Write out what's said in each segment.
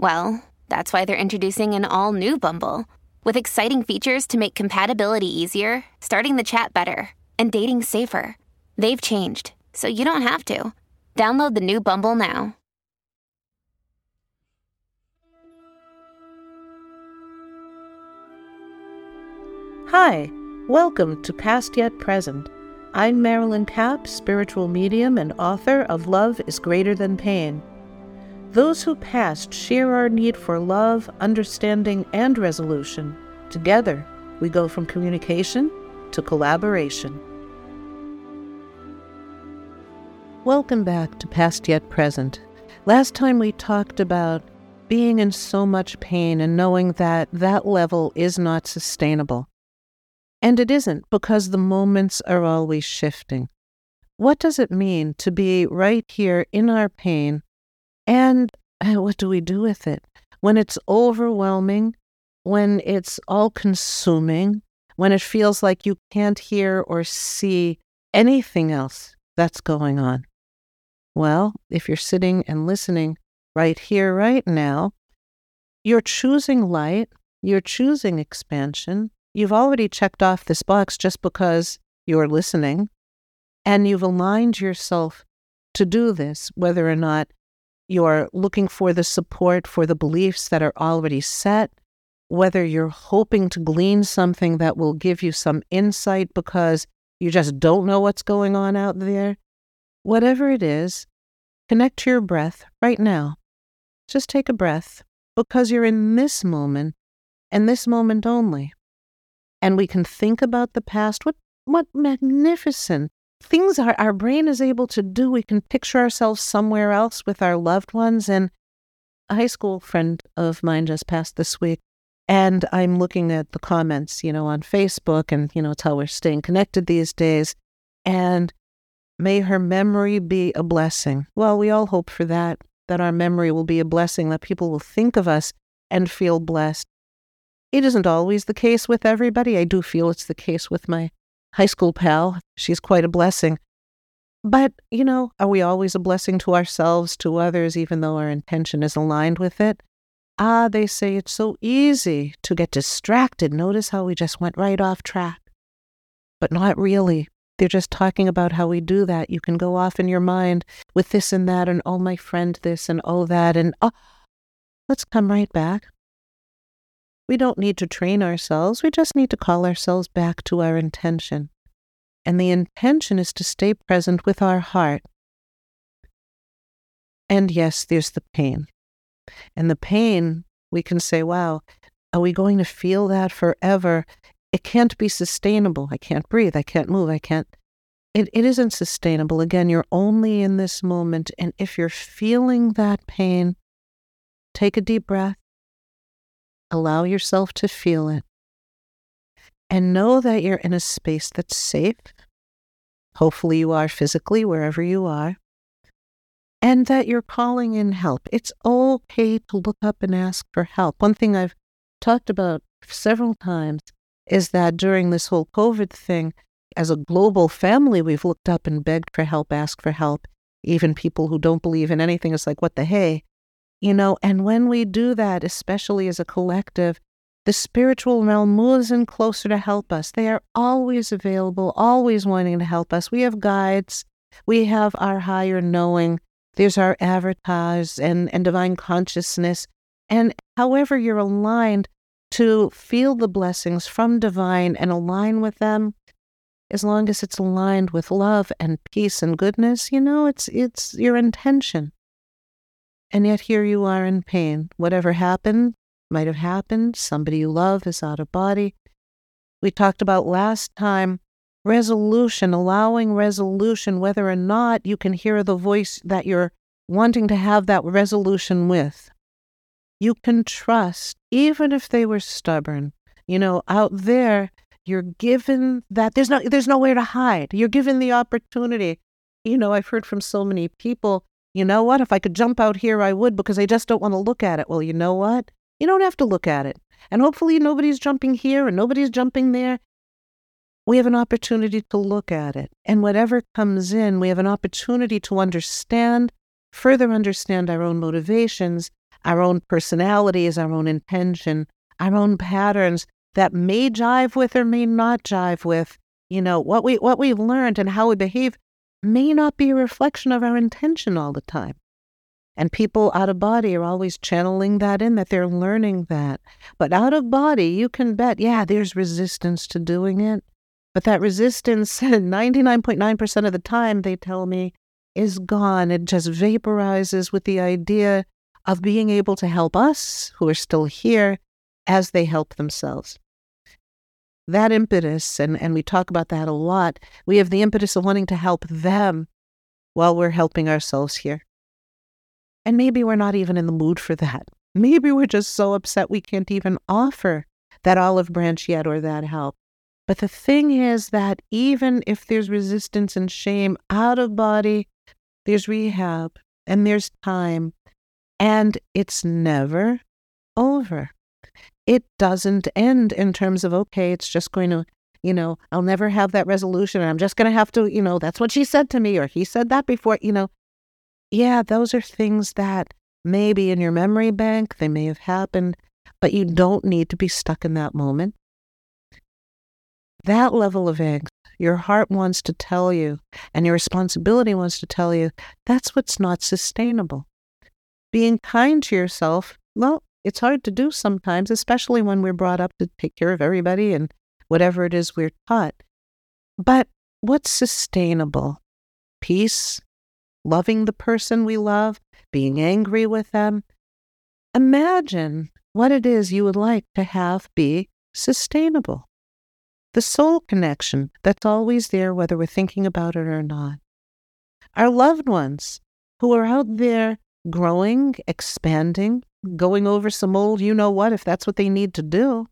Well, that's why they're introducing an all new Bumble with exciting features to make compatibility easier, starting the chat better, and dating safer. They've changed, so you don't have to. Download the new Bumble now. Hi, welcome to Past Yet Present. I'm Marilyn Kapp, spiritual medium and author of Love is Greater Than Pain. Those who passed share our need for love, understanding, and resolution. Together, we go from communication to collaboration. Welcome back to Past Yet Present. Last time we talked about being in so much pain and knowing that that level is not sustainable. And it isn't because the moments are always shifting. What does it mean to be right here in our pain and uh, what do we do with it? When it's overwhelming, when it's all consuming, when it feels like you can't hear or see anything else that's going on. Well, if you're sitting and listening right here, right now, you're choosing light, you're choosing expansion. You've already checked off this box just because you're listening, and you've aligned yourself to do this, whether or not you're looking for the support for the beliefs that are already set, whether you're hoping to glean something that will give you some insight because you just don't know what's going on out there, whatever it is, connect to your breath right now. Just take a breath because you're in this moment and this moment only. And we can think about the past. What, what magnificent things our, our brain is able to do. We can picture ourselves somewhere else with our loved ones. And a high school friend of mine just passed this week. And I'm looking at the comments, you know, on Facebook, and, you know, it's how we're staying connected these days. And may her memory be a blessing. Well, we all hope for that, that our memory will be a blessing, that people will think of us and feel blessed. It isn't always the case with everybody. I do feel it's the case with my high school pal. She's quite a blessing. But, you know, are we always a blessing to ourselves, to others, even though our intention is aligned with it? Ah, they say it's so easy to get distracted. Notice how we just went right off track. But not really. They're just talking about how we do that. You can go off in your mind with this and that, and oh, my friend, this and oh, that, and oh, let's come right back. We don't need to train ourselves, we just need to call ourselves back to our intention. And the intention is to stay present with our heart. And yes, there's the pain. And the pain, we can say, wow, are we going to feel that forever? It can't be sustainable. I can't breathe. I can't move. I can't. It, it isn't sustainable. Again, you're only in this moment. And if you're feeling that pain, take a deep breath Allow yourself to feel it. And know that you're in a space that's safe. Hopefully, you are physically wherever you are. And that you're calling in help. It's okay to look up and ask for help. One thing I've talked about several times is that during this whole COVID thing, as a global family, we've looked up and begged for help, asked for help. Even people who don't believe in anything, it's like, what the hey? You know, and when we do that, especially as a collective, the spiritual realm moves in closer to help us. They are always available, always wanting to help us. We have guides, we have our higher knowing, there's our avatars and, and divine consciousness. And however you're aligned to feel the blessings from divine and align with them as long as it's aligned with love and peace and goodness you know it's it's your intention and yet here you are in pain whatever happened might have happened somebody you love is out of body we talked about last time resolution allowing resolution whether or not you can hear the voice that you're wanting to have that resolution with you can trust, even if they were stubborn. You know, out there, you're given that there's no there's nowhere to hide. You're given the opportunity. You know, I've heard from so many people, you know what, if I could jump out here I would because I just don't want to look at it. Well, you know what? You don't have to look at it. And hopefully nobody's jumping here and nobody's jumping there. We have an opportunity to look at it. And whatever comes in, we have an opportunity to understand, further understand our own motivations our own personalities, our own intention, our own patterns that may jive with or may not jive with. You know, what we what we've learned and how we behave may not be a reflection of our intention all the time. And people out of body are always channeling that in, that they're learning that. But out of body, you can bet, yeah, there's resistance to doing it. But that resistance, 99.9% of the time, they tell me, is gone. It just vaporizes with the idea of being able to help us who are still here as they help themselves. That impetus, and, and we talk about that a lot, we have the impetus of wanting to help them while we're helping ourselves here. And maybe we're not even in the mood for that. Maybe we're just so upset we can't even offer that olive branch yet or that help. But the thing is that even if there's resistance and shame out of body, there's rehab and there's time and it's never over. It doesn't end in terms of, okay, it's just going to, you know, I'll never have that resolution. And I'm just going to have to, you know, that's what she said to me, or he said that before, you know. Yeah, those are things that maybe in your memory bank, they may have happened, but you don't need to be stuck in that moment. That level of angst, your heart wants to tell you, and your responsibility wants to tell you, that's what's not sustainable being kind to yourself, well, it's hard to do sometimes, especially when we're brought up to take care of everybody and whatever it is we're taught. But what's sustainable? Peace, loving the person we love, being angry with them. Imagine what it is you would like to have be sustainable. The soul connection that's always there, whether we're thinking about it or not. Our loved ones who are out there growing, expanding, going over some old you know what if that's what they need to do.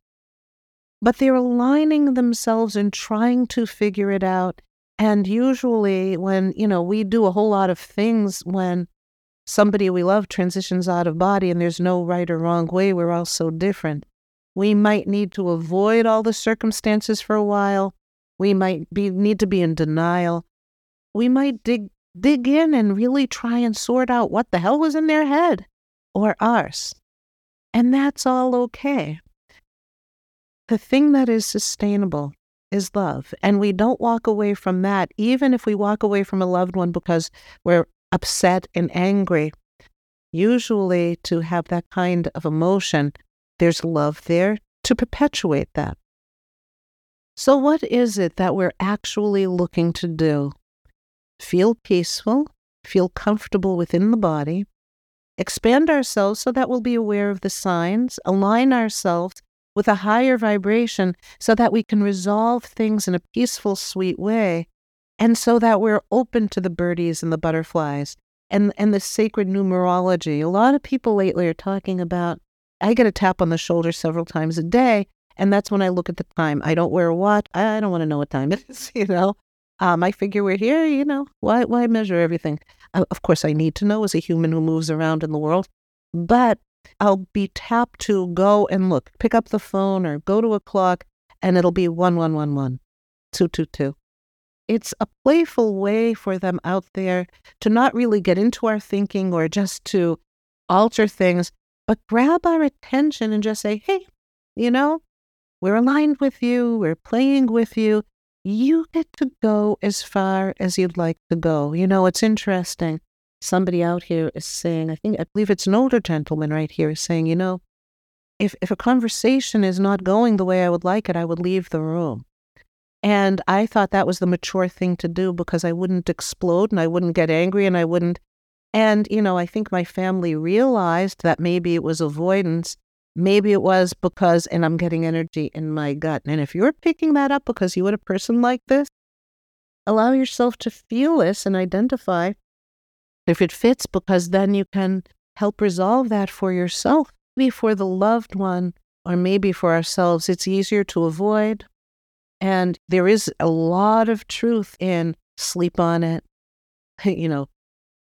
But they're aligning themselves and trying to figure it out. And usually, when, you know, we do a whole lot of things when somebody we love transitions out of body and there's no right or wrong way, we're all so different. We might need to avoid all the circumstances for a while. We might be need to be in denial. We might dig dig in and really try and sort out what the hell was in their head or ours. And that's all okay. The thing that is sustainable is love. And we don't walk away from that, even if we walk away from a loved one because we're upset and angry. Usually, to have that kind of emotion, there's love there to perpetuate that. So, what is it that we're actually looking to do feel peaceful, feel comfortable within the body, expand ourselves so that we'll be aware of the signs, align ourselves with a higher vibration so that we can resolve things in a peaceful, sweet way, and so that we're open to the birdies and the butterflies and, and the sacred numerology. A lot of people lately are talking about, I get a tap on the shoulder several times a day, and that's when I look at the time. I don't wear a watch. I don't want to know what time it is, you know. Um, I figure we're here, you know, why, why measure everything? Uh, of course, I need to know as a human who moves around in the world, but I'll be tapped to go and look, pick up the phone or go to a clock, and it'll be 1111, 222. It's a playful way for them out there to not really get into our thinking or just to alter things, but grab our attention and just say, hey, you know, we're aligned with you, we're playing with you, you get to go as far as you'd like to go. You know, it's interesting. Somebody out here is saying, I think, I believe it's an older gentleman right here is saying, you know, if, if a conversation is not going the way I would like it, I would leave the room. And I thought that was the mature thing to do because I wouldn't explode and I wouldn't get angry and I wouldn't. And, you know, I think my family realized that maybe it was avoidance. Maybe it was because, and I'm getting energy in my gut. And if you're picking that up because you had a person like this, allow yourself to feel this and identify if it fits, because then you can help resolve that for yourself. Maybe for the loved one, or maybe for ourselves, it's easier to avoid. And there is a lot of truth in sleep on it, you know,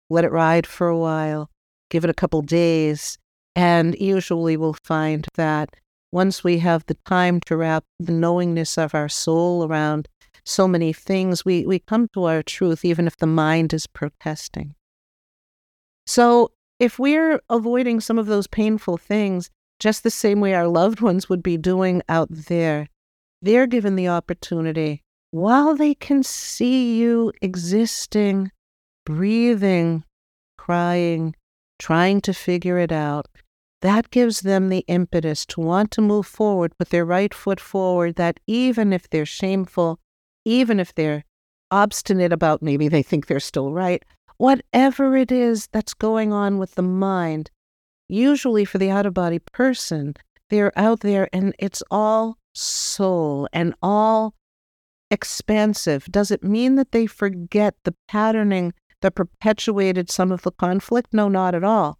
let it ride for a while, give it a couple days. And usually we'll find that once we have the time to wrap the knowingness of our soul around so many things, we, we come to our truth, even if the mind is protesting. So, if we're avoiding some of those painful things, just the same way our loved ones would be doing out there, they're given the opportunity while they can see you existing, breathing, crying, trying to figure it out. That gives them the impetus to want to move forward, put their right foot forward, that even if they're shameful, even if they're obstinate about maybe they think they're still right, whatever it is that's going on with the mind, usually for the out of body person, they're out there and it's all soul and all expansive. Does it mean that they forget the patterning that perpetuated some of the conflict? No, not at all.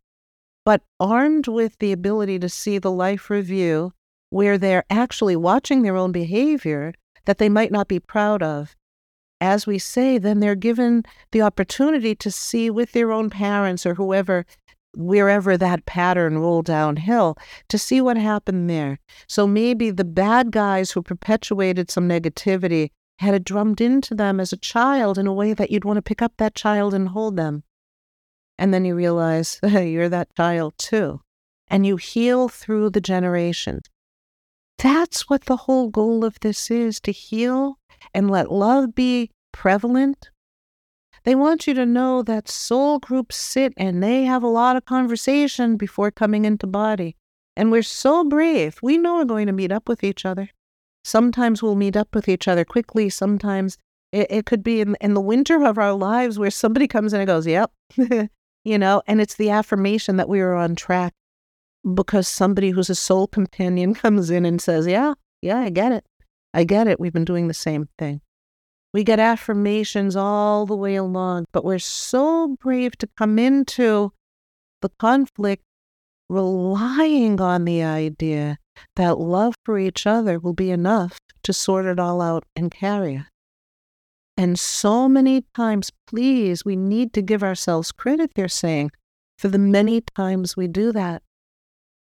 But armed with the ability to see the life review, where they're actually watching their own behavior that they might not be proud of. As we say, then they're given the opportunity to see with their own parents or whoever, wherever that pattern rolled downhill, to see what happened there. So maybe the bad guys who perpetuated some negativity had it drummed into them as a child in a way that you'd want to pick up that child and hold them. And then you realize hey, you're that child too. And you heal through the generations. That's what the whole goal of this is to heal and let love be prevalent. They want you to know that soul groups sit and they have a lot of conversation before coming into body. And we're so brave. We know we're going to meet up with each other. Sometimes we'll meet up with each other quickly. Sometimes it, it could be in, in the winter of our lives where somebody comes in and goes, Yep, you know, and it's the affirmation that we are on track because somebody who's a soul companion comes in and says, Yeah, yeah, I get it. I get it. We've been doing the same thing. We get affirmations all the way along, but we're so brave to come into the conflict relying on the idea that love for each other will be enough to sort it all out and carry it. And so many times, please, we need to give ourselves credit, they're saying, for the many times we do that.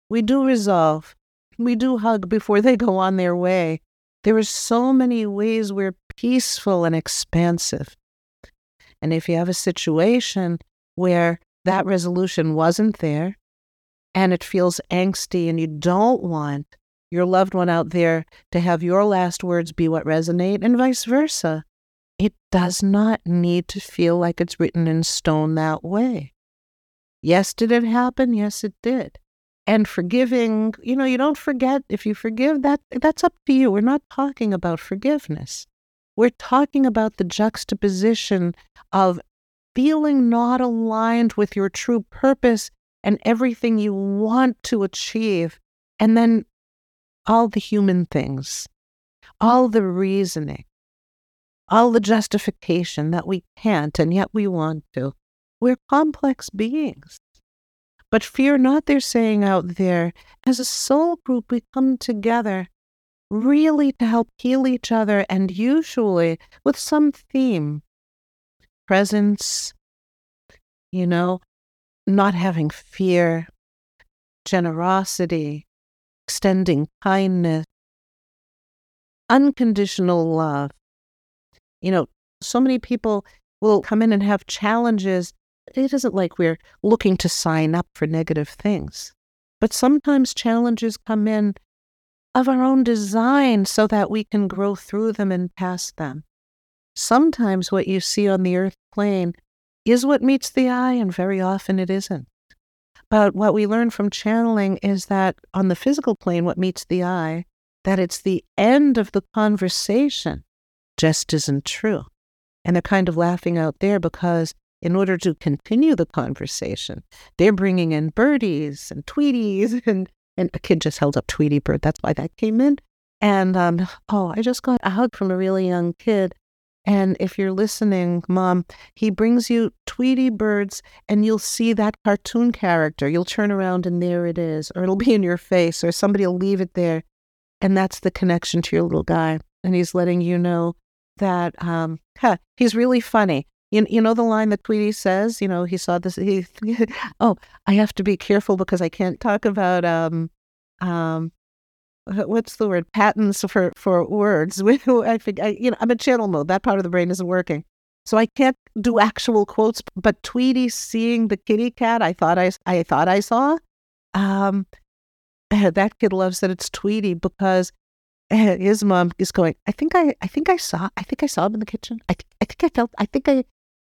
We do resolve. We do hug before they go on their way. There are so many ways we're peaceful and expansive. And if you have a situation where that resolution wasn't there and it feels angsty and you don't want your loved one out there to have your last words be what resonate and vice versa, it does not need to feel like it's written in stone that way. Yes, did it happen? Yes, it did. And forgiving you know you don't forget. If you forgive that that's up to you. We're not talking about forgiveness. We're talking about the juxtaposition of feeling not aligned with your true purpose and everything you want to achieve and then all the human things all the reasoning all the justification that we can't and yet we want to. We're complex beings. But fear not, they're saying out there, as a soul group, we come together really to help heal each other and usually with some theme. Presence, you know, not having fear, generosity, extending kindness, unconditional love. You know, so many people will come in and have challenges it isn't like we're looking to sign up for negative things. But sometimes challenges come in of our own design so that we can grow through them and pass them. Sometimes what you see on the earth plane is what meets the eye, and very often it isn't. But what we learn from channeling is that on the physical plane, what meets the eye, that it's the end of the conversation just isn't true. And they're kind of laughing out there because in order to continue the conversation, they're bringing in birdies and tweeties and and a kid just held up Tweety Bird. That's why that came in. And um, oh, I just got a hug from a really young kid. And if you're listening, mom, he brings you Tweety birds and you'll see that cartoon character. You'll turn around and there it is, or it'll be in your face, or somebody will leave it there. And that's the connection to your little guy. And he's letting you know that um, huh, he's really funny. You, you know the line that Tweety says, you know, he saw this. He, oh, I have to be careful because I can't talk about um, um, what's the word patents for for words. I think I, you know I'm in channel mode. That part of the brain isn't working, so I can't do actual quotes. But Tweety seeing the kitty cat, I thought I I thought I saw. Um, that kid loves that it's Tweety because his mom is going. I think I I think I saw I think I saw him in the kitchen. I I think I felt I think I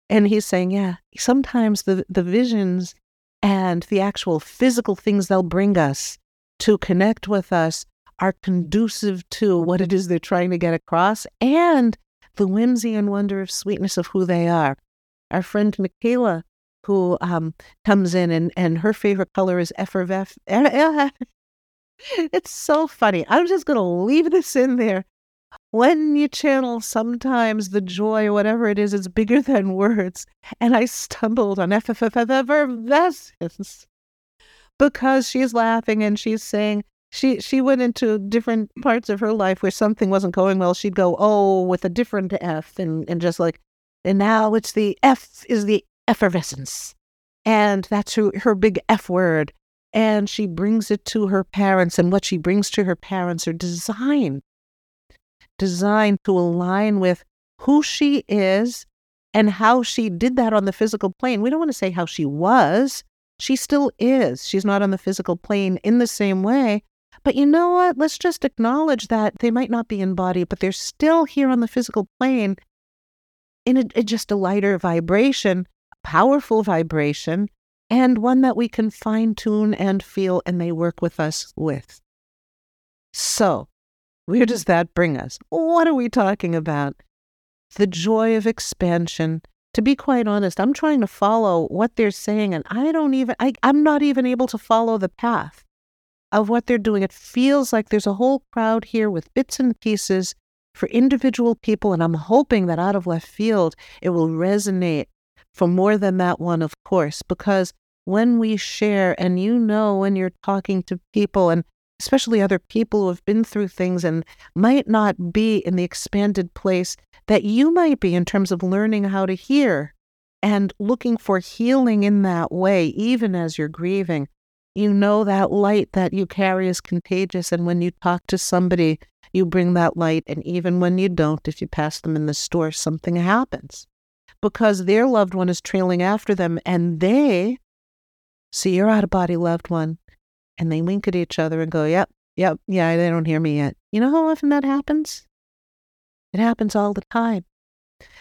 and he's saying, yeah, sometimes the, the visions and the actual physical things they'll bring us to connect with us are conducive to what it is they're trying to get across and the whimsy and wonder of sweetness of who they are. Our friend Michaela, who um, comes in and, and her favorite color is effervescent. it's so funny. I'm just going to leave this in there when you channel sometimes the joy, whatever it is, is bigger than words. And I stumbled on effervescence because she's laughing and she's saying she she went into different parts of her life where something wasn't going well. She'd go, oh, with a different F and, and just like and now it's the F is the effervescence. And that's her, her big F word. And she brings it to her parents. And what she brings to her parents are designed designed to align with who she is and how she did that on the physical plane. We don't want to say how she was. She still is. She's not on the physical plane in the same way. But you know what? Let's just acknowledge that they might not be in body, but they're still here on the physical plane in a, a, just a lighter vibration, a powerful vibration, and one that we can fine tune and feel, and they work with us with. So, where does that bring us? What are we talking about? The joy of expansion. To be quite honest, I'm trying to follow what they're saying, and I don't even, I, I'm not even able to follow the path of what they're doing. It feels like there's a whole crowd here with bits and pieces for individual people, and I'm hoping that out of left field, it will resonate for more than that one, of course, because when we share, and you know, when you're talking to people, and especially other people who have been through things and might not be in the expanded place that you might be in terms of learning how to hear and looking for healing in that way, even as you're grieving. You know that light that you carry is contagious. And when you talk to somebody, you bring that light. And even when you don't, if you pass them in the store, something happens because their loved one is trailing after them and they see your out of body loved one and they wink at each other and go, yep, yep, yeah, they don't hear me yet. You know how often that happens? It happens all the time.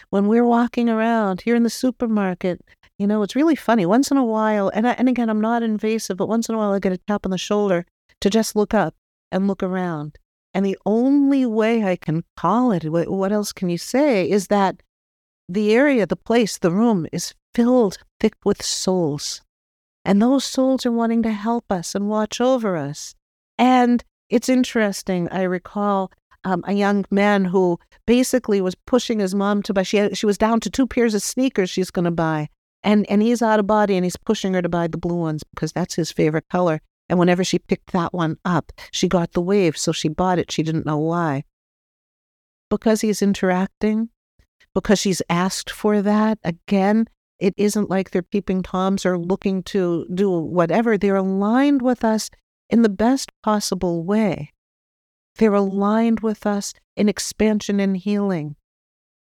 When we're walking around here in the supermarket, you know, it's really funny. Once in a while, and, I, and again, I'm not invasive, but once in a while I get a tap on the shoulder to just look up and look around. And the only way I can call it, what else can you say, is that the area, the place, the room is filled thick with souls. And those souls are wanting to help us and watch over us. And it's interesting. I recall um, a young man who basically was pushing his mom to buy. She had, she was down to two pairs of sneakers she's going to buy, and and he's out of body and he's pushing her to buy the blue ones because that's his favorite color. And whenever she picked that one up, she got the wave, so she bought it. She didn't know why. Because he's interacting, because she's asked for that again, it isn't like they're peeping toms or looking to do whatever. They're aligned with us in the best possible way. They're aligned with us in expansion and healing.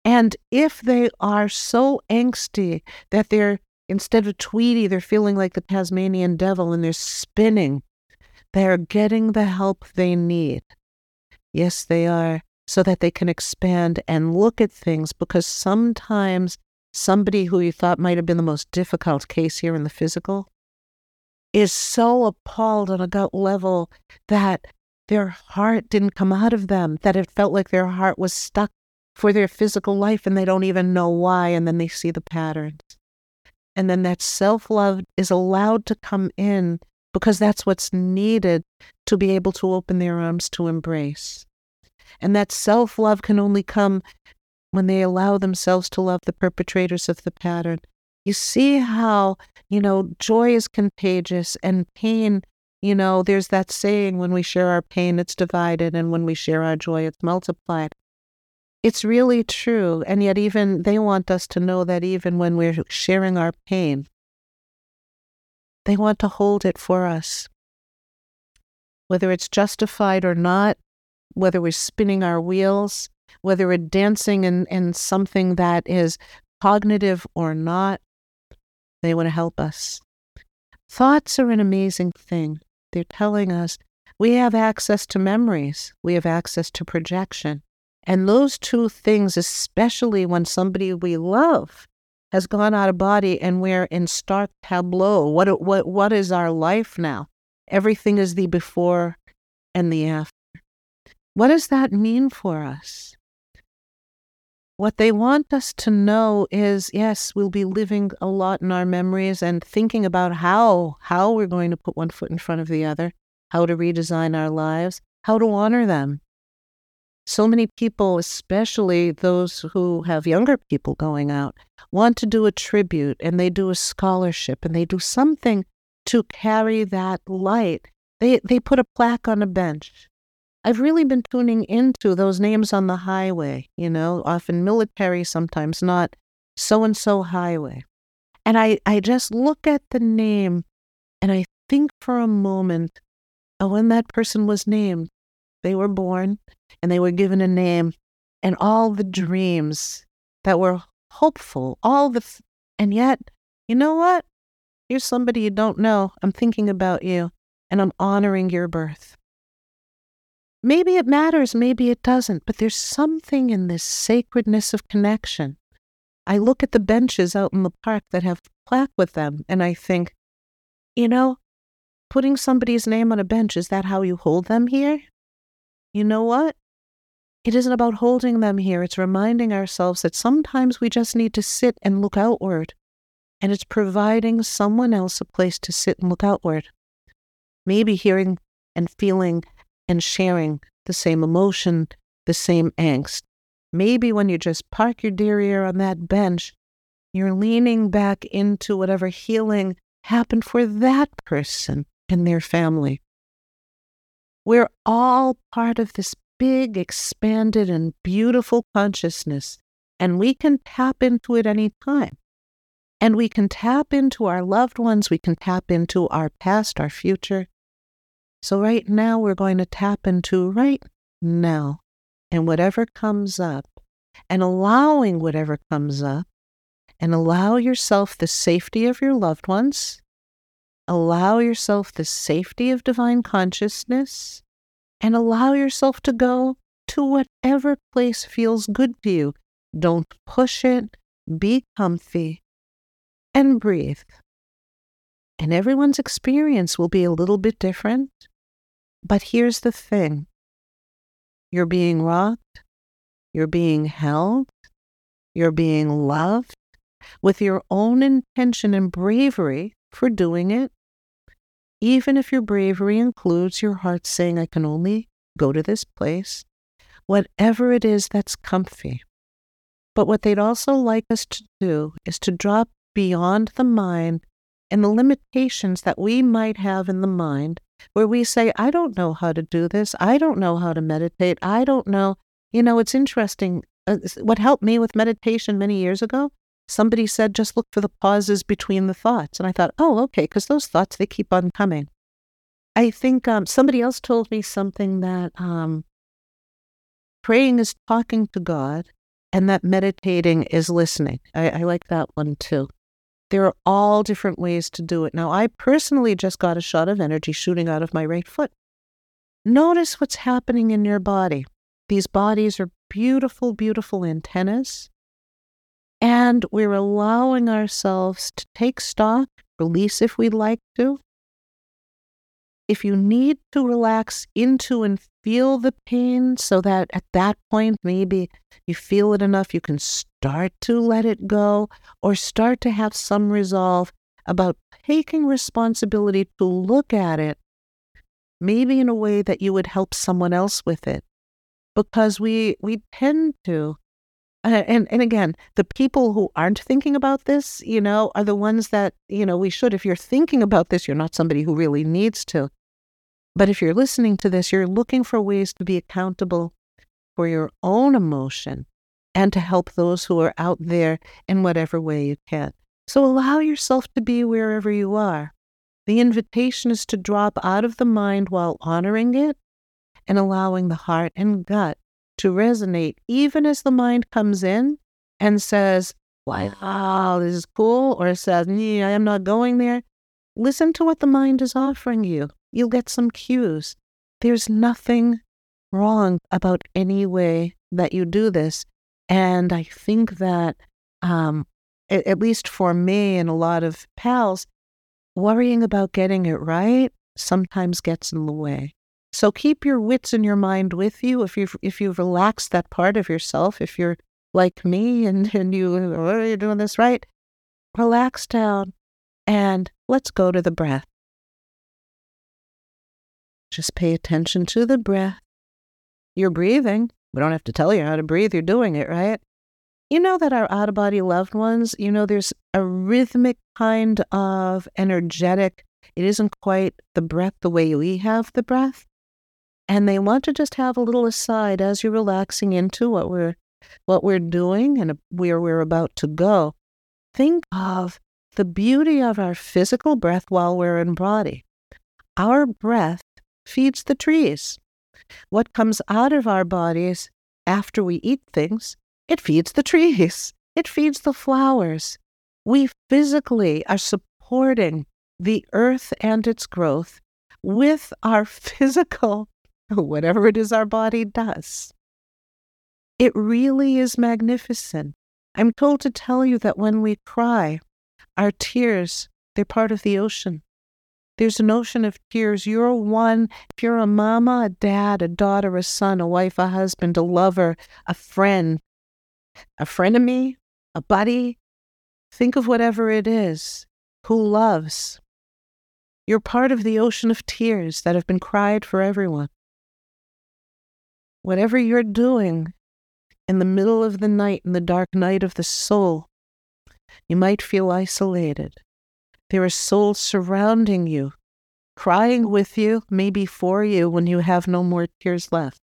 And if they are so angsty that they're, instead of Tweety, they're feeling like the Tasmanian devil and they're spinning, they're getting the help they need. Yes, they are, so that they can expand and look at things because sometimes somebody who you thought might have been the most difficult case here in the physical is so appalled on a gut level that their heart didn't come out of them, that it felt like their heart was stuck for their physical life and they don't even know why. And then they see the patterns. And then that self love is allowed to come in because that's what's needed to be able to open their arms to embrace. And that self love can only come when they allow themselves to love the perpetrators of the pattern. You see how, you know, joy is contagious and pain, you know, there's that saying when we share our pain, it's divided, and when we share our joy, it's multiplied. It's really true. And yet, even they want us to know that even when we're sharing our pain, they want to hold it for us. Whether it's justified or not, whether we're spinning our wheels, whether we're dancing in, in something that is cognitive or not, they want to help us. Thoughts are an amazing thing. They're telling us we have access to memories, we have access to projection. And those two things, especially when somebody we love has gone out of body and we're in stark tableau, what, what, what is our life now? Everything is the before and the after. What does that mean for us? What they want us to know is yes, we'll be living a lot in our memories and thinking about how how we're going to put one foot in front of the other, how to redesign our lives, how to honor them. So many people, especially those who have younger people going out, want to do a tribute and they do a scholarship and they do something to carry that light. They they put a plaque on a bench I've really been tuning into those names on the highway, you know, often military, sometimes not, so and so highway. And I, I just look at the name and I think for a moment of when that person was named. They were born and they were given a name, and all the dreams that were hopeful, all the, th- and yet, you know what? Here's somebody you don't know. I'm thinking about you and I'm honoring your birth. Maybe it matters, maybe it doesn't, but there's something in this sacredness of connection. I look at the benches out in the park that have plaque with them and I think, you know, putting somebody's name on a bench, is that how you hold them here? You know what? It isn't about holding them here. It's reminding ourselves that sometimes we just need to sit and look outward. And it's providing someone else a place to sit and look outward. Maybe hearing and feeling and sharing the same emotion, the same angst. Maybe when you just park your derriere on that bench, you're leaning back into whatever healing happened for that person and their family. We're all part of this big, expanded, and beautiful consciousness, and we can tap into it any time. And we can tap into our loved ones, we can tap into our past, our future, so, right now, we're going to tap into right now and whatever comes up and allowing whatever comes up and allow yourself the safety of your loved ones. Allow yourself the safety of divine consciousness and allow yourself to go to whatever place feels good to you. Don't push it. Be comfy and breathe. And everyone's experience will be a little bit different. But here's the thing you're being rocked, you're being held, you're being loved with your own intention and bravery for doing it. Even if your bravery includes your heart saying, I can only go to this place, whatever it is that's comfy. But what they'd also like us to do is to drop beyond the mind and the limitations that we might have in the mind where we say, I don't know how to do this. I don't know how to meditate. I don't know. You know, it's interesting. Uh, what helped me with meditation many years ago, somebody said, just look for the pauses between the thoughts. And I thought, oh, okay, because those thoughts, they keep on coming. I think um, somebody else told me something that um, praying is talking to God and that meditating is listening. I, I like that one too. There are all different ways to do it. Now, I personally just got a shot of energy shooting out of my right foot. Notice what's happening in your body. These bodies are beautiful, beautiful antennas. And we're allowing ourselves to take stock, release if we'd like to, if you need to relax into and feel the pain so that at that point maybe you feel it enough, you can start to let it go or start to have some resolve about taking responsibility to look at it, maybe in a way that you would help someone else with it. Because we we tend to and and again, the people who aren't thinking about this, you know, are the ones that, you know, we should if you're thinking about this, you're not somebody who really needs to. But if you're listening to this, you're looking for ways to be accountable for your own emotion and to help those who are out there in whatever way you can. So allow yourself to be wherever you are. The invitation is to drop out of the mind while honoring it and allowing the heart and gut to resonate, even as the mind comes in and says, "Why, Wow, this is cool, or says, yeah, I am not going there. Listen to what the mind is offering you you'll get some cues. There's nothing wrong about any way that you do this. And I think that, um, at least for me and a lot of pals, worrying about getting it right sometimes gets in the way. So keep your wits and your mind with you. If you've if you've relaxed that part of yourself, if you're like me and, and you are you doing this right, relax down and let's go to the breath. Just pay attention to the breath. You're breathing. We don't have to tell you how to breathe. You're doing it, right? You know that our out of body loved ones, you know, there's a rhythmic kind of energetic, it isn't quite the breath the way we have the breath. And they want to just have a little aside as you're relaxing into what we're what we're doing and where we're about to go. Think of the beauty of our physical breath while we're in body. Our breath feeds the trees. What comes out of our bodies after we eat things, it feeds the trees, it feeds the flowers. We physically are supporting the earth and its growth with our physical, whatever it is our body does. It really is magnificent. I'm told to tell you that when we cry, our tears, they're part of the ocean. There's an ocean of tears. You're one, if you're a mama, a dad, a daughter, a son, a wife, a husband, a lover, a friend, a frenemy, a buddy, think of whatever it is, who loves. You're part of the ocean of tears that have been cried for everyone. Whatever you're doing in the middle of the night, in the dark night of the soul, you might feel isolated. There are souls surrounding you, crying with you, maybe for you, when you have no more tears left.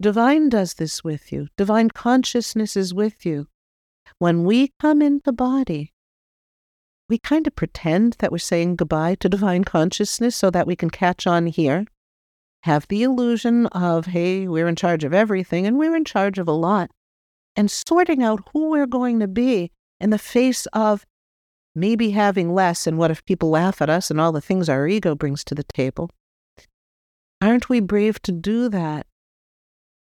Divine does this with you. Divine consciousness is with you. When we come into body, we kind of pretend that we're saying goodbye to divine consciousness so that we can catch on here, have the illusion of, hey, we're in charge of everything and we're in charge of a lot, and sorting out who we're going to be in the face of maybe having less, and what if people laugh at us and all the things our ego brings to the table? Aren't we brave to do that?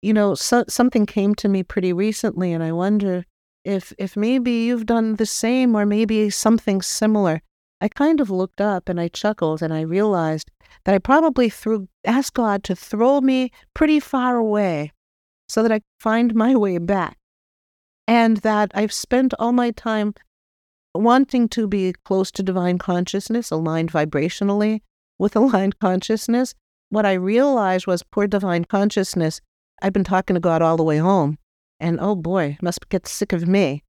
You know, so, something came to me pretty recently, and I wonder if if maybe you've done the same or maybe something similar. I kind of looked up and I chuckled and I realized that I probably threw asked God to throw me pretty far away so that I could find my way back. And that I've spent all my time wanting to be close to divine consciousness, aligned vibrationally with aligned consciousness, what I realized was poor divine consciousness. I've been talking to God all the way home, and oh boy, must get sick of me.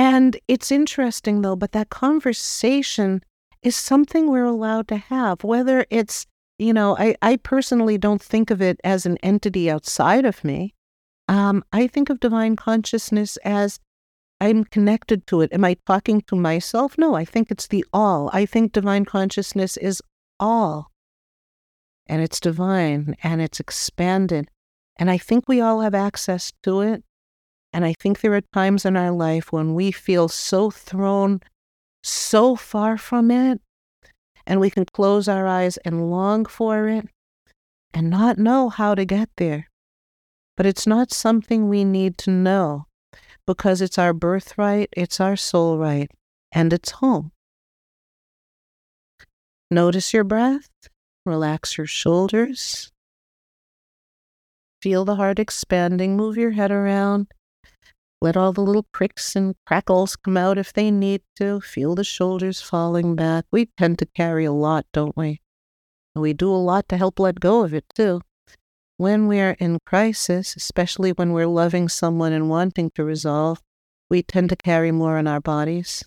And it's interesting though, but that conversation is something we're allowed to have, whether it's, you know, I, I personally don't think of it as an entity outside of me. Um, I think of divine consciousness as I'm connected to it. Am I talking to myself? No, I think it's the all. I think divine consciousness is all. And it's divine and it's expanded. And I think we all have access to it. And I think there are times in our life when we feel so thrown so far from it, and we can close our eyes and long for it and not know how to get there. But it's not something we need to know because it's our birthright, it's our soul right, and it's home. Notice your breath Relax your shoulders. Feel the heart expanding. Move your head around. Let all the little pricks and crackles come out if they need to. Feel the shoulders falling back. We tend to carry a lot, don't we? And we do a lot to help let go of it, too. When we're in crisis, especially when we're loving someone and wanting to resolve, we tend to carry more in our bodies.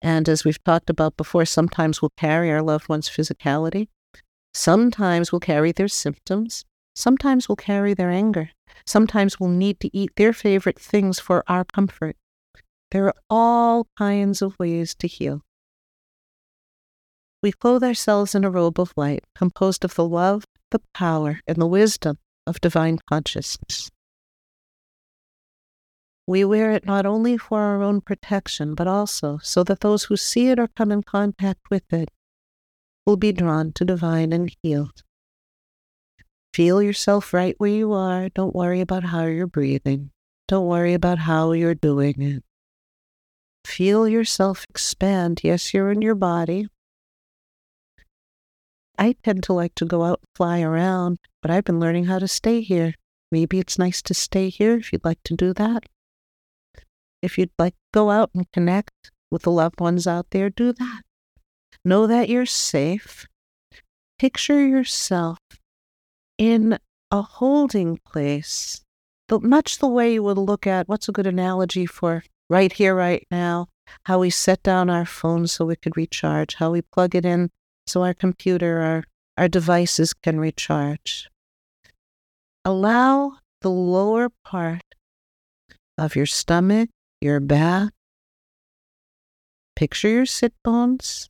And as we've talked about before, sometimes we'll carry our loved one's physicality. Sometimes we'll carry their symptoms. Sometimes we'll carry their anger. Sometimes we'll need to eat their favorite things for our comfort. There are all kinds of ways to heal. We clothe ourselves in a robe of light composed of the love, the power, and the wisdom of divine consciousness. We wear it not only for our own protection, but also so that those who see it or come in contact with it will be drawn to divine and healed. Feel yourself right where you are. Don't worry about how you're breathing. Don't worry about how you're doing it. Feel yourself expand. Yes, you're in your body. I tend to like to go out and fly around, but I've been learning how to stay here. Maybe it's nice to stay here if you'd like to do that. If you'd like to go out and connect with the loved ones out there, do that. Know that you're safe. Picture yourself in a holding place, but much the way you would look at what's a good analogy for right here, right now, how we set down our phone so we could recharge, how we plug it in so our computer, our, our devices can recharge. Allow the lower part of your stomach, your back, picture your sit bones,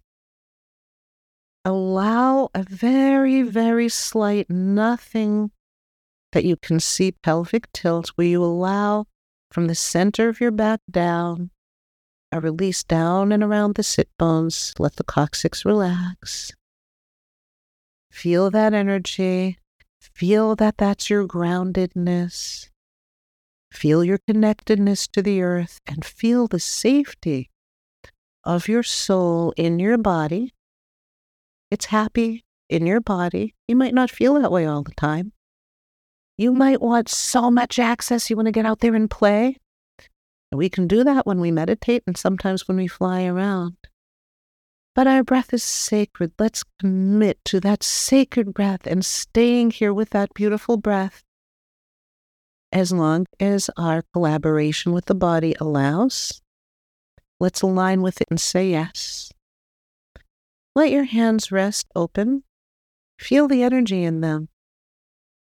allow a very, very slight nothing that you can see pelvic tilt where you allow from the center of your back down a release down and around the sit bones. Let the coccyx relax. Feel that energy. Feel that that's your groundedness. Feel your connectedness to the earth and feel the safety of your soul in your body it's happy in your body. You might not feel that way all the time. You might want so much access, you want to get out there and play. We can do that when we meditate and sometimes when we fly around. But our breath is sacred. Let's commit to that sacred breath and staying here with that beautiful breath as long as our collaboration with the body allows. Let's align with it and say yes. Let your hands rest open. Feel the energy in them.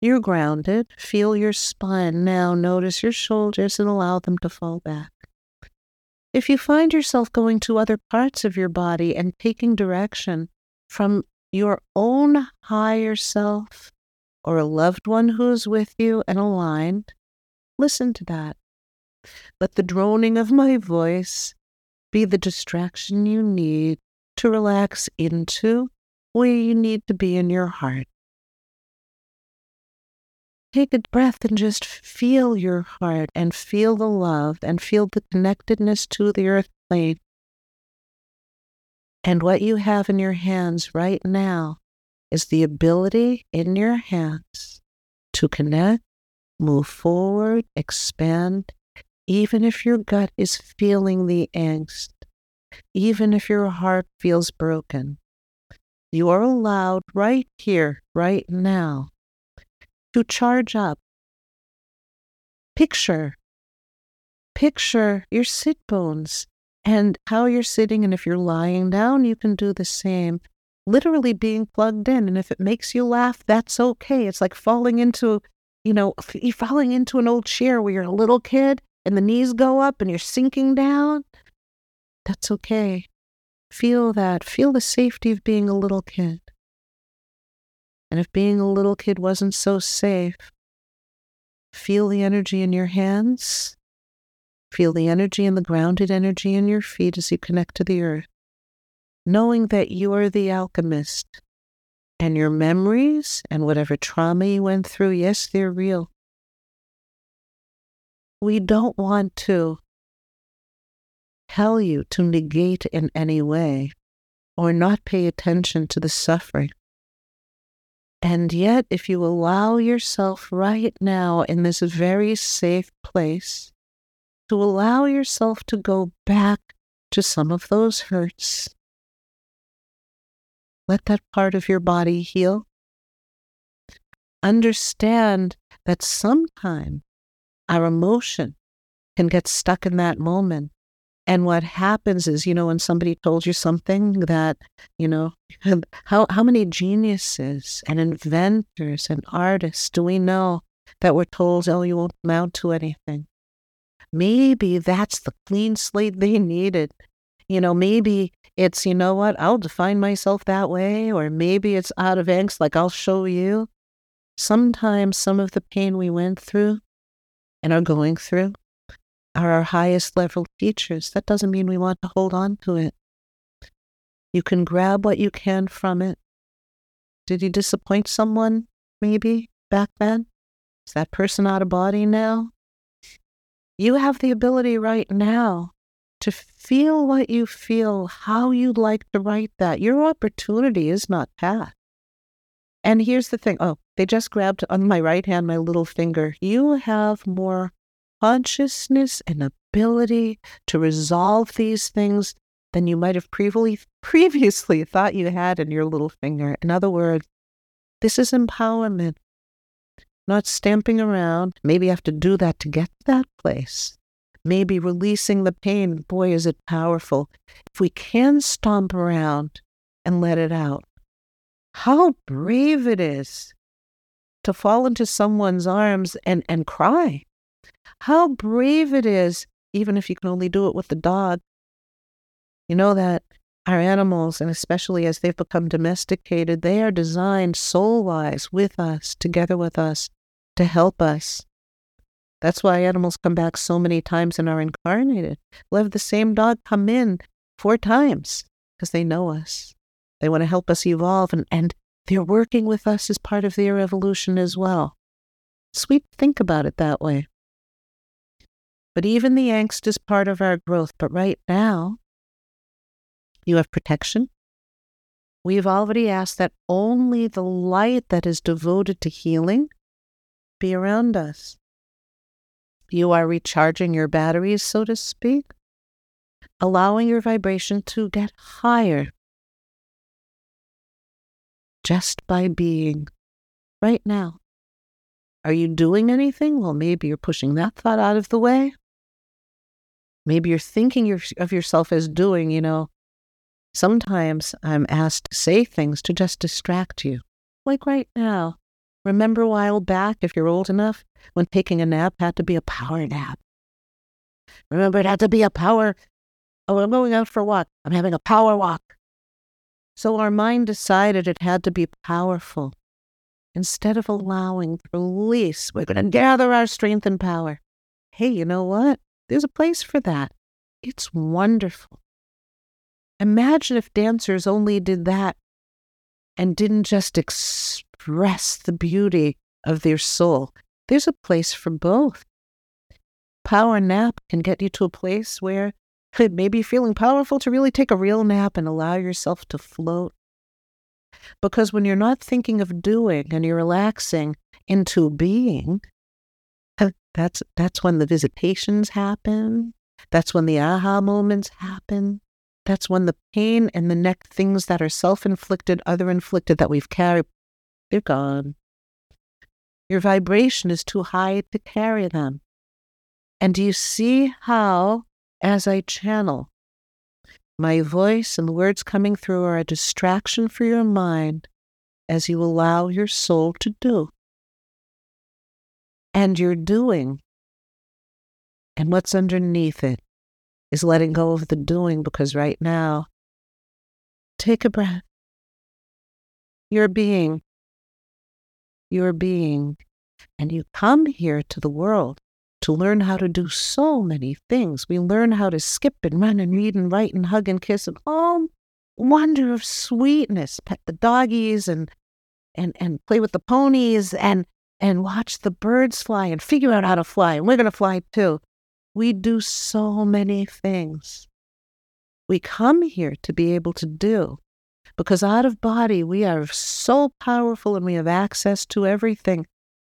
You're grounded. Feel your spine. Now notice your shoulders and allow them to fall back. If you find yourself going to other parts of your body and taking direction from your own higher self or a loved one who's with you and aligned, listen to that. Let the droning of my voice be the distraction you need to relax into where you need to be in your heart. Take a breath and just feel your heart and feel the love and feel the connectedness to the earth plane. And what you have in your hands right now is the ability in your hands to connect, move forward, expand, even if your gut is feeling the angst even if your heart feels broken. You are allowed right here, right now, to charge up. Picture, picture your sit bones and how you're sitting. And if you're lying down, you can do the same. Literally being plugged in. And if it makes you laugh, that's okay. It's like falling into, you know, falling into an old chair where you're a little kid and the knees go up and you're sinking down. That's okay. Feel that. Feel the safety of being a little kid. And if being a little kid wasn't so safe, feel the energy in your hands. Feel the energy and the grounded energy in your feet as you connect to the earth, knowing that you are the alchemist and your memories and whatever trauma you went through, yes, they're real. We don't want to tell you to negate in any way or not pay attention to the suffering. And yet, if you allow yourself right now in this very safe place to allow yourself to go back to some of those hurts, let that part of your body heal. Understand that sometimes our emotion can get stuck in that moment and what happens is, you know, when somebody told you something that, you know, how, how many geniuses and inventors and artists do we know that were told, oh, you won't amount to anything? Maybe that's the clean slate they needed. You know, maybe it's, you know what, I'll define myself that way, or maybe it's out of angst, like I'll show you. Sometimes some of the pain we went through and are going through are our highest level teachers. That doesn't mean we want to hold on to it. You can grab what you can from it. Did you disappoint someone, maybe, back then? Is that person out of body now? You have the ability right now to feel what you feel, how you'd like to write that. Your opportunity is not past. And here's the thing oh, they just grabbed on my right hand my little finger. You have more consciousness and ability to resolve these things than you might have previously thought you had in your little finger. In other words, this is empowerment, not stamping around. Maybe you have to do that to get to that place. Maybe releasing the pain. Boy, is it powerful. If we can stomp around and let it out, how brave it is to fall into someone's arms and, and cry how brave it is, even if you can only do it with the dog. You know that our animals, and especially as they've become domesticated, they are designed soul wise with us, together with us, to help us. That's why animals come back so many times and are incarnated. We'll have the same dog come in four times because they know us. They want to help us evolve, and, and they're working with us as part of their evolution as well. Sweet, think about it that way. But even the angst is part of our growth. But right now, you have protection. We've already asked that only the light that is devoted to healing be around us. You are recharging your batteries, so to speak, allowing your vibration to get higher just by being right now. Are you doing anything? Well, maybe you're pushing that thought out of the way. Maybe you're thinking of yourself as doing, you know. Sometimes I'm asked to say things to just distract you. Like right now. Remember a while back, if you're old enough, when taking a nap had to be a power nap? Remember, it had to be a power. Oh, I'm going out for a walk. I'm having a power walk. So our mind decided it had to be powerful. Instead of allowing release, we're going to gather our strength and power. Hey, you know what? There's a place for that. It's wonderful. Imagine if dancers only did that and didn't just express the beauty of their soul. There's a place for both. Power nap can get you to a place where it may be feeling powerful to really take a real nap and allow yourself to float. Because when you're not thinking of doing and you're relaxing into being, that's that's when the visitations happen. That's when the aha moments happen. That's when the pain and the neck things that are self-inflicted, other inflicted that we've carried, they're gone. Your vibration is too high to carry them. And do you see how, as I channel, my voice and the words coming through are a distraction for your mind as you allow your soul to do? And you're doing. And what's underneath it is letting go of the doing because right now, take a breath. You're being. You're being. And you come here to the world to learn how to do so many things. We learn how to skip and run and read and write and hug and kiss and all wonder of sweetness, pet the doggies and and and play with the ponies and and watch the birds fly and figure out how to fly. And we're going to fly too. We do so many things. We come here to be able to do. Because out of body, we are so powerful and we have access to everything,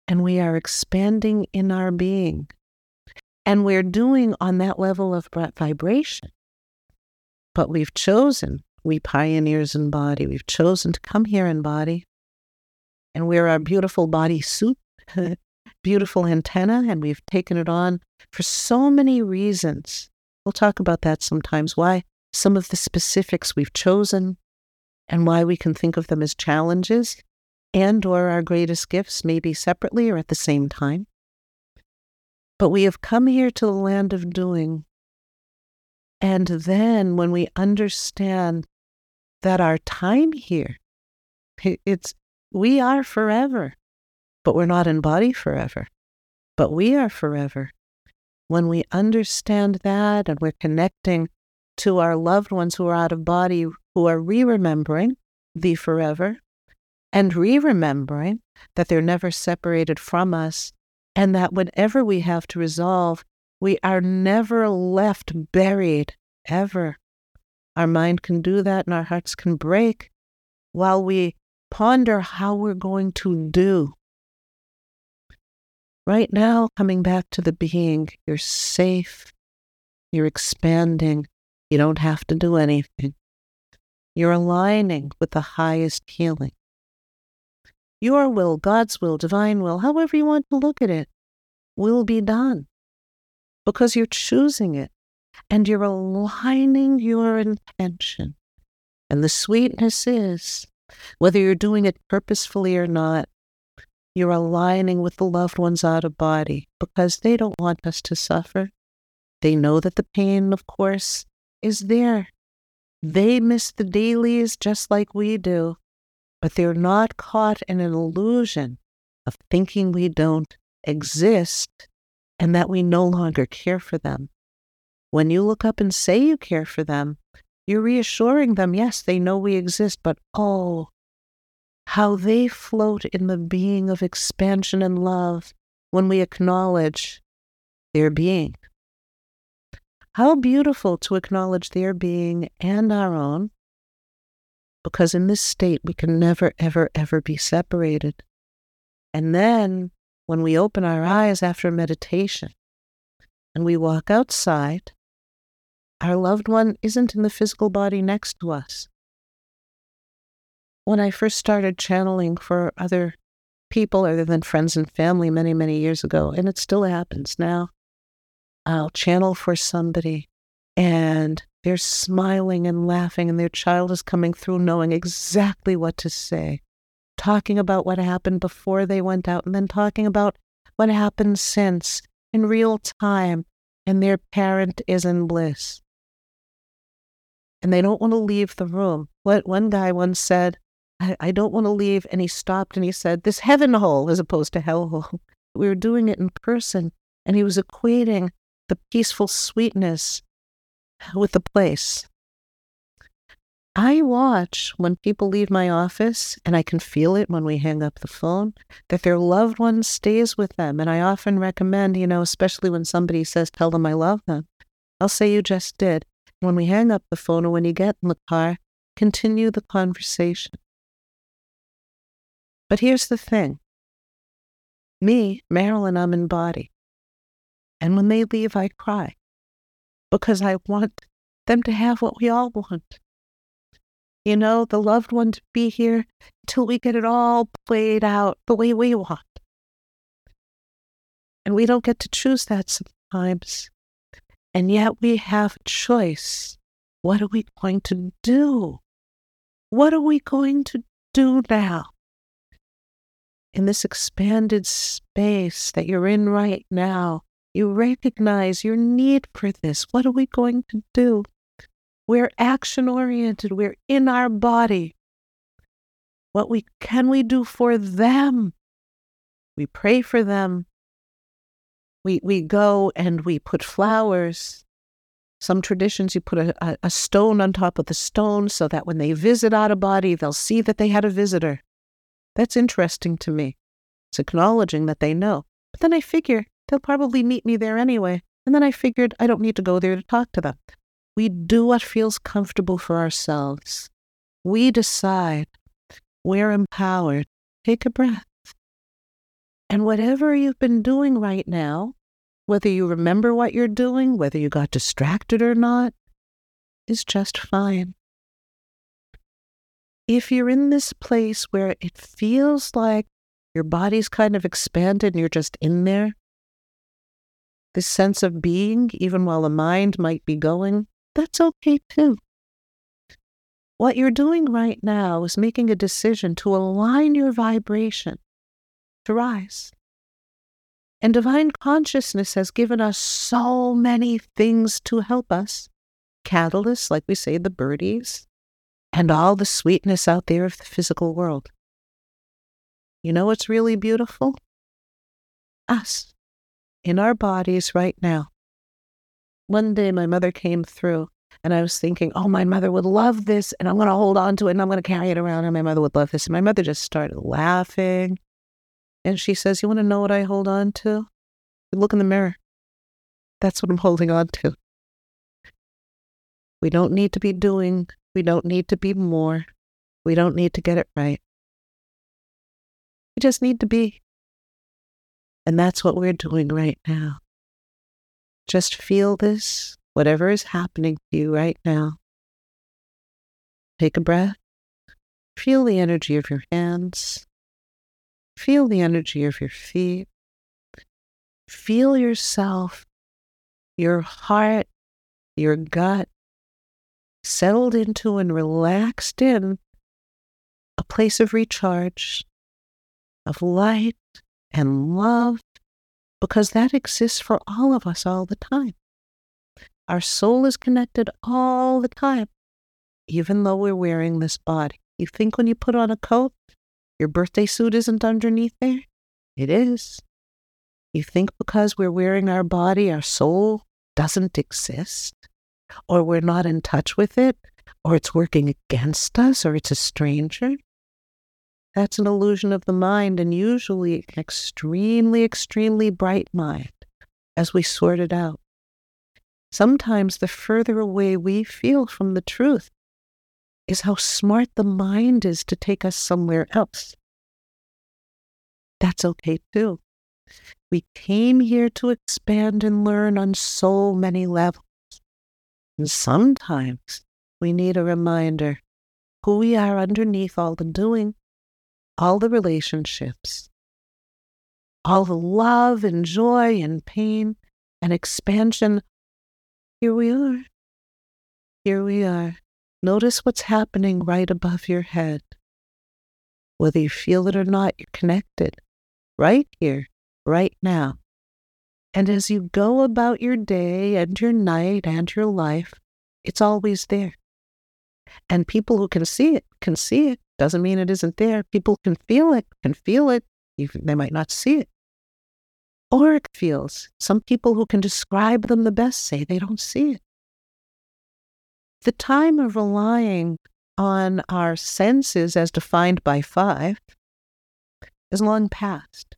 and we are expanding in our being. And we're doing on that level of vibration. But we've chosen, we pioneers in body, we've chosen to come here in body and wear our beautiful body suit, beautiful antenna, and we've taken it on for so many reasons. We'll talk about that sometimes, why some of the specifics we've chosen and why we can think of them as challenges and or our greatest gifts maybe separately or at the same time. But we have come here to the land of doing. And then when we understand that our time here, it's we are forever, but we're not in body forever, but we are forever. When we understand that and we're connecting to our loved ones who are out of body, who are re remembering the forever and re remembering that they're never separated from us and that whenever we have to resolve, we are never left buried, ever. Our mind can do that and our hearts can break while we ponder how we're going to do. Right now, coming back to the being, you're safe, you're expanding, you don't have to do anything. You're aligning with the highest healing your will, God's will, divine will, however you want to look at it, will be done because you're choosing it and you're aligning your intention. And the sweetness is whether you're doing it purposefully or not, you're aligning with the loved ones out of body because they don't want us to suffer. They know that the pain, of course, is there. They miss the dailies just like we do but they're not caught in an illusion of thinking we don't exist and that we no longer care for them. When you look up and say you care for them, you're reassuring them, yes, they know we exist, but oh, how they float in the being of expansion and love when we acknowledge their being. How beautiful to acknowledge their being and our own, because in this state we can never, ever, ever be separated. And then when we open our eyes after meditation and we walk outside, our loved one isn't in the physical body next to us. When I first started channeling for other people other than friends and family many, many years ago, and it still happens now, I'll channel for somebody and they're smiling and laughing, and their child is coming through knowing exactly what to say, talking about what happened before they went out, and then talking about what happened since in real time, and their parent is in bliss. And they don't want to leave the room. What one guy once said, I, I don't want to leave. And he stopped and he said, This heaven hole as opposed to hell hole. We were doing it in person, and he was equating the peaceful sweetness with the place. I watch when people leave my office, and I can feel it when we hang up the phone, that their loved one stays with them. And I often recommend, you know, especially when somebody says, tell them I love them, I'll say, you just did. When we hang up the phone or when you get in the car, continue the conversation. But here's the thing me, Marilyn, I'm in body. And when they leave, I cry because I want them to have what we all want. You know, the loved one to be here until we get it all played out the way we want. And we don't get to choose that sometimes. And yet we have choice. What are we going to do? What are we going to do now? In this expanded space that you're in right now, you recognize your need for this. What are we going to do? We're action oriented. We're in our body. What we can we do for them? We pray for them. We we go and we put flowers. Some traditions you put a, a stone on top of the stone so that when they visit out of body, they'll see that they had a visitor. That's interesting to me. It's acknowledging that they know. But then I figure They'll probably meet me there anyway. And then I figured I don't need to go there to talk to them. We do what feels comfortable for ourselves. We decide. We're empowered. Take a breath. And whatever you've been doing right now, whether you remember what you're doing, whether you got distracted or not, is just fine. If you're in this place where it feels like your body's kind of expanded and you're just in there, this sense of being, even while the mind might be going, that's okay too. What you're doing right now is making a decision to align your vibration to rise. And divine consciousness has given us so many things to help us catalysts, like we say, the birdies, and all the sweetness out there of the physical world. You know what's really beautiful? Us, in our bodies right now. One day my mother came through and I was thinking, oh, my mother would love this and I'm going to hold on to it and I'm going to carry it around and my mother would love this. And my mother just started laughing. And she says, You want to know what I hold on to? Look in the mirror. That's what I'm holding on to. We don't need to be doing, we don't need to be more, we don't need to get it right. We just need to be. And that's what we're doing right now. Just feel this, whatever is happening to you right now. Take a breath. Feel the energy of your hands. Feel the energy of your feet. Feel yourself, your heart, your gut, settled into and relaxed in a place of recharge, of light and love, because that exists for all of us all the time. Our soul is connected all the time, even though we're wearing this body. You think when you put on a coat, your birthday suit isn't underneath there? It is. You think because we're wearing our body, our soul doesn't exist? or we're not in touch with it, or it's working against us, or it's a stranger. That's an illusion of the mind, and usually an extremely, extremely bright mind as we sort it out. Sometimes the further away we feel from the truth is how smart the mind is to take us somewhere else. That's okay too. We came here to expand and learn on so many levels. And sometimes we need a reminder who we are underneath all the doing, all the relationships, all the love and joy and pain and expansion. Here we are. Here we are. Notice what's happening right above your head. Whether you feel it or not, you're connected right here, right now. And as you go about your day and your night and your life, it's always there. And people who can see it can see it. Doesn't mean it isn't there. People can feel it, can feel it. Even they might not see it. Or it feels. Some people who can describe them the best say they don't see it. The time of relying on our senses as defined by five is long past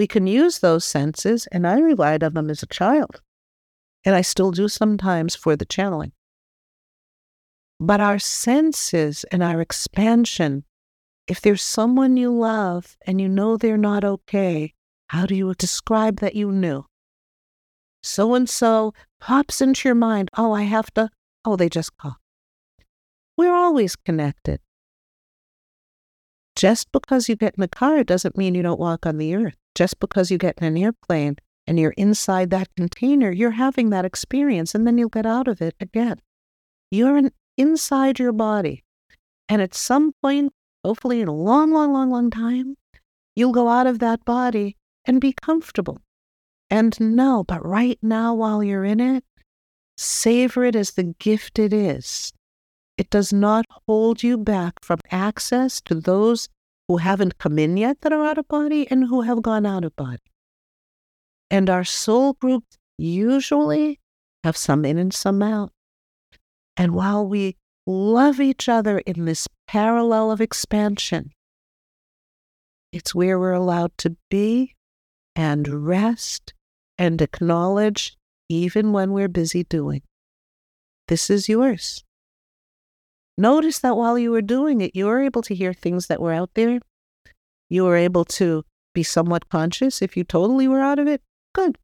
we can use those senses, and I relied on them as a child. And I still do sometimes for the channeling. But our senses and our expansion, if there's someone you love and you know they're not okay, how do you describe that you knew? So and so pops into your mind, oh, I have to, oh, they just call. We're always connected. Just because you get in a car doesn't mean you don't walk on the earth. Just because you get in an airplane and you're inside that container, you're having that experience and then you'll get out of it again. You're in, inside your body. And at some point, hopefully in a long, long, long, long time, you'll go out of that body and be comfortable. And know, but right now, while you're in it, savor it as the gift it is. It does not hold you back from access to those who haven't come in yet that are out of body and who have gone out of body. And our soul groups usually have some in and some out. And while we love each other in this parallel of expansion, it's where we're allowed to be and rest and acknowledge even when we're busy doing. This is yours. Notice that while you were doing it, you were able to hear things that were out there. You were able to be somewhat conscious. If you totally were out of it, good.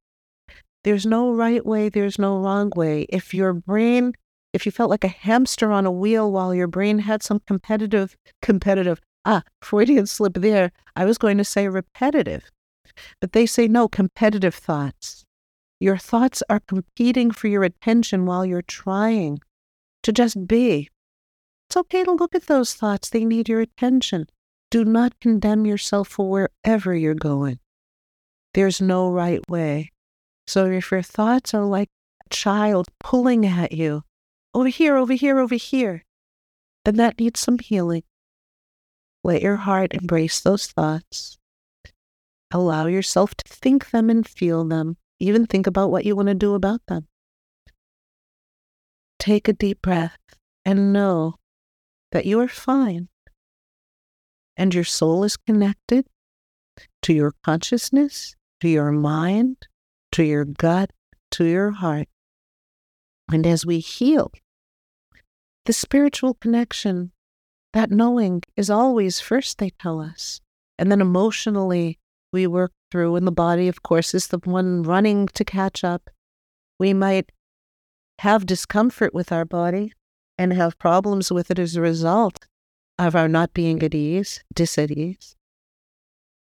There's no right way, there's no wrong way. If your brain, if you felt like a hamster on a wheel while your brain had some competitive, competitive, ah, Freudian slip there. I was going to say repetitive, but they say no, competitive thoughts. Your thoughts are competing for your attention while you're trying to just be. It's okay to look at those thoughts, they need your attention. Do not condemn yourself for wherever you're going. There's no right way. So if your thoughts are like a child pulling at you, over here, over here, over here, then that needs some healing. Let your heart embrace those thoughts. Allow yourself to think them and feel them. Even think about what you want to do about them. Take a deep breath and know that you are fine and your soul is connected to your consciousness, to your mind, to your gut, to your heart. And as we heal, the spiritual connection that knowing is always first, they tell us. And then emotionally, we work through, and the body, of course, is the one running to catch up. We might have discomfort with our body and have problems with it as a result of our not being at ease, dis at ease.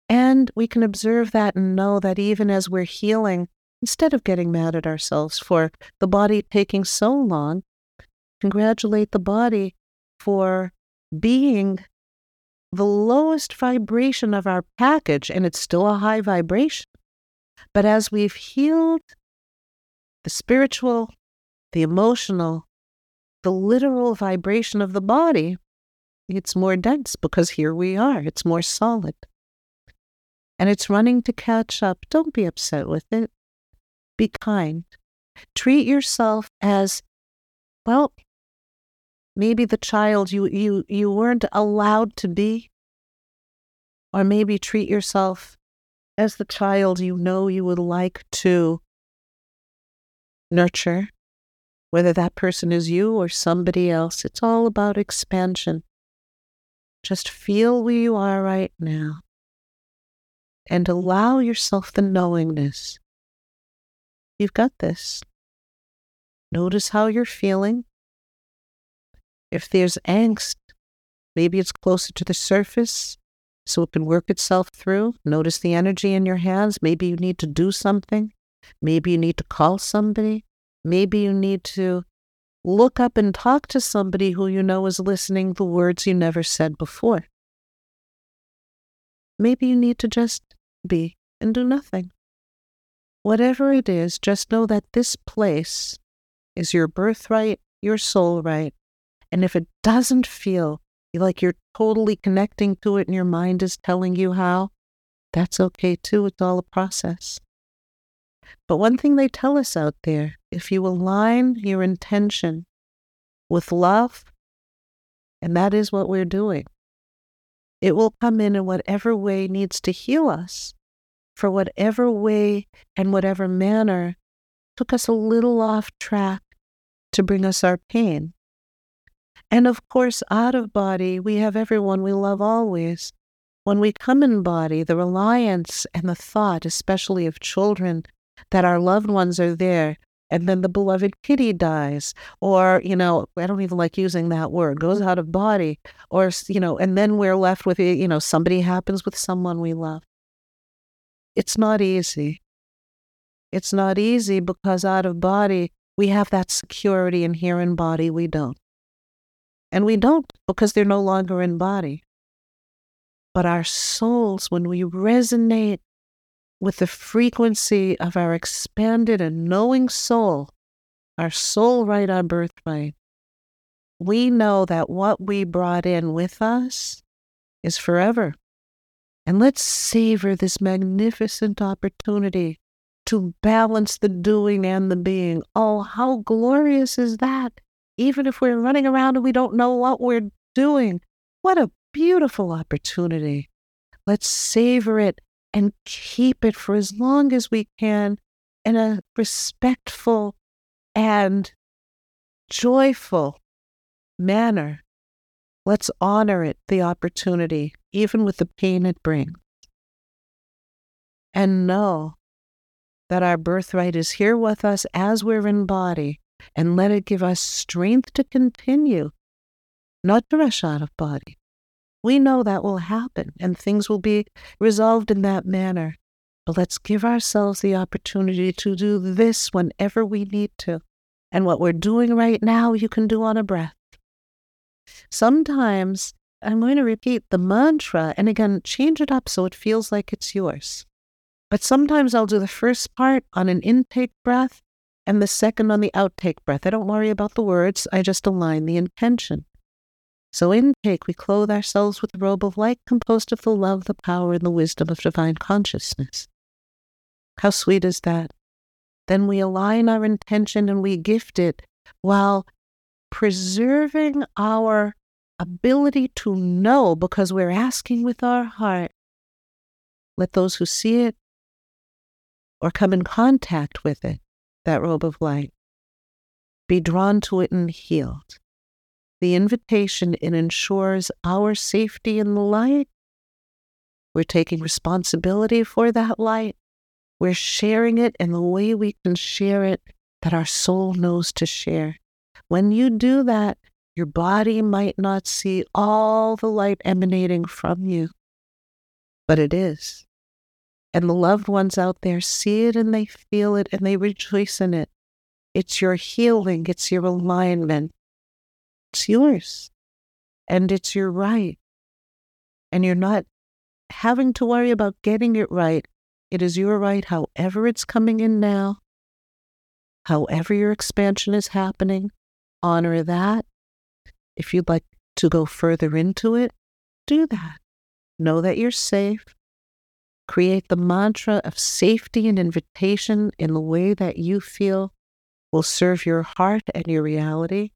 And we can observe that and know that even as we're healing, instead of getting mad at ourselves for the body taking so long, congratulate the body for being the lowest vibration of our package, and it's still a high vibration. But as we've healed the spiritual, the emotional, the literal vibration of the body, it's more dense because here we are. It's more solid. And it's running to catch up. Don't be upset with it. Be kind. Treat yourself as, well, maybe the child you, you, you weren't allowed to be, or maybe treat yourself as the child you know you would like to nurture, whether that person is you or somebody else. It's all about expansion. Just feel where you are right now and allow yourself the knowingness. You've got this. Notice how you're feeling. If there's angst, maybe it's closer to the surface so it can work itself through. Notice the energy in your hands. Maybe you need to do something. Maybe you need to call somebody. Maybe you need to look up and talk to somebody who you know is listening the words you never said before. Maybe you need to just be and do nothing. Whatever it is, just know that this place is your birthright, your soul right, and if it doesn't feel like you're totally connecting to it and your mind is telling you how, that's okay too. It's all a process. But one thing they tell us out there if you align your intention with love, and that is what we're doing, it will come in in whatever way needs to heal us, for whatever way and whatever manner took us a little off track to bring us our pain. And of course, out of body, we have everyone we love always. When we come in body, the reliance and the thought, especially of children, that our loved ones are there, and then the beloved kitty dies, or, you know, I don't even like using that word, goes mm-hmm. out of body, or, you know, and then we're left with, you know, somebody happens with someone we love. It's not easy. It's not easy because out of body, we have that security, and here in body, we don't. And we don't because they're no longer in body. But our souls, when we resonate with the frequency of our expanded and knowing soul, our soul right, our birthright, we know that what we brought in with us is forever. And let's savor this magnificent opportunity to balance the doing and the being. Oh, how glorious is that! Even if we're running around and we don't know what we're doing. What a beautiful opportunity. Let's savor it and keep it for as long as we can in a respectful and joyful manner Let's honor it, the opportunity, even with the pain it brings. And know that our birthright is here with us as we're in body, and let it give us strength to continue, not to rush out of body. We know that will happen and things will be resolved in that manner. But let's give ourselves the opportunity to do this whenever we need to. And what we're doing right now, you can do on a breath. Sometimes I'm going to repeat the mantra and again, change it up so it feels like it's yours. But sometimes I'll do the first part on an intake breath and the second on the outtake breath. I don't worry about the words, I just align the intention. So, intake, we clothe ourselves with the robe of light composed of the love, the power, and the wisdom of divine consciousness. How sweet is that? Then we align our intention and we gift it while preserving our ability to know because we're asking with our heart. Let those who see it or come in contact with it, that robe of light, be drawn to it and healed. The invitation it ensures our safety in the light. We're taking responsibility for that light. We're sharing it in the way we can share it that our soul knows to share. When you do that, your body might not see all the light emanating from you, but it is. And the loved ones out there see it and they feel it and they rejoice in it. It's your healing, it's your alignment, it's yours. And it's your right. And you're not having to worry about getting it right. It is your right, however it's coming in now, however your expansion is happening, honor that. If you'd like to go further into it, do that. Know that you're safe. Create the mantra of safety and invitation in the way that you feel will serve your heart and your reality.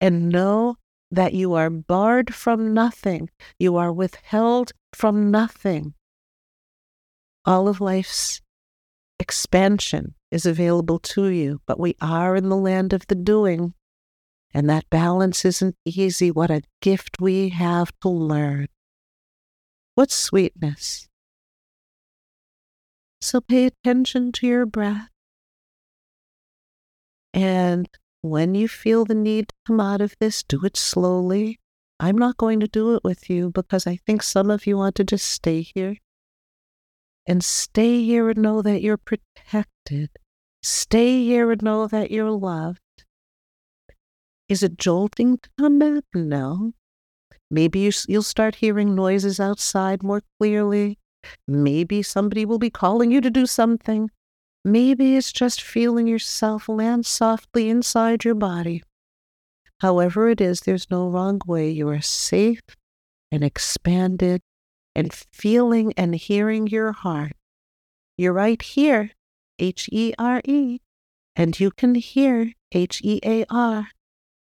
And know that you are barred from nothing, you are withheld from nothing. All of life's expansion is available to you, but we are in the land of the doing. And that balance isn't easy. What a gift we have to learn. What sweetness. So pay attention to your breath. And when you feel the need to come out of this, do it slowly. I'm not going to do it with you because I think some of you want to just stay here. And stay here and know that you're protected. Stay here and know that you're loved. Is it jolting to come back? No. Maybe you, you'll start hearing noises outside more clearly. Maybe somebody will be calling you to do something. Maybe it's just feeling yourself land softly inside your body. However, it is, there's no wrong way. You are safe and expanded and feeling and hearing your heart. You're right here, H E R E, and you can hear H E A R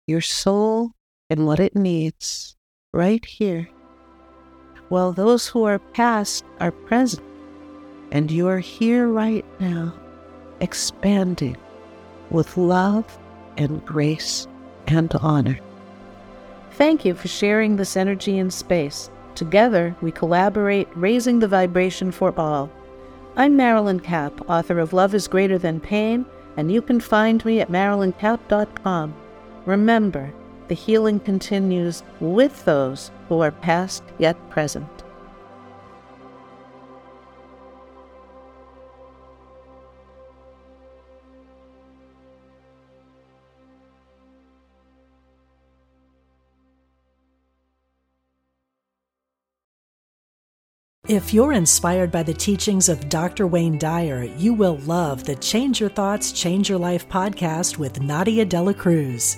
your soul and what it needs right here, while those who are past are present, and you are here right now, expanding with love and grace and honor. Thank you for sharing this energy and space. Together, we collaborate, raising the vibration for all. I'm Marilyn Kapp, author of Love is Greater Than Pain, and you can find me at marilynkapp.com. Remember, the healing continues with those who are past yet present. If you're inspired by the teachings of Dr. Wayne Dyer, you will love the Change Your Thoughts, Change Your Life podcast with Nadia Dela Cruz.